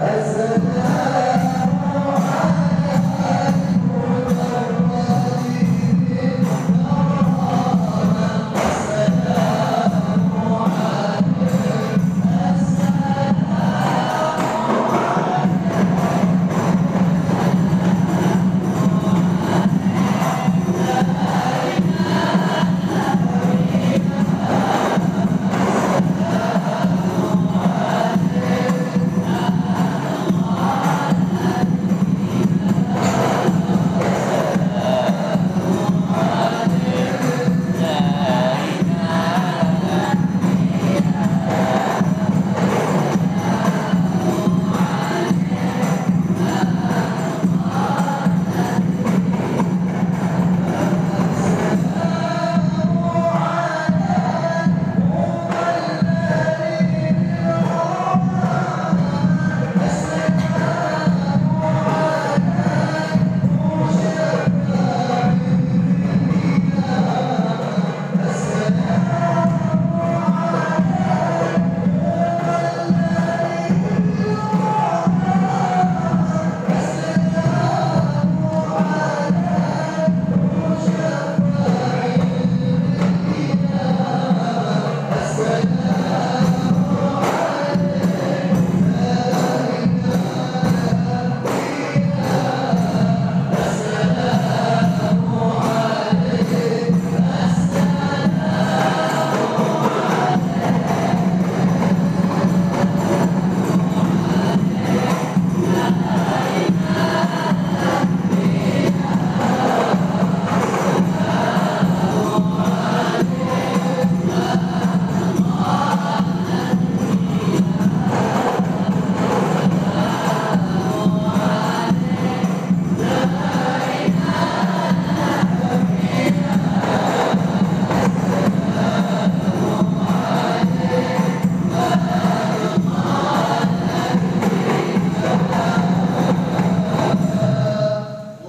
Essa é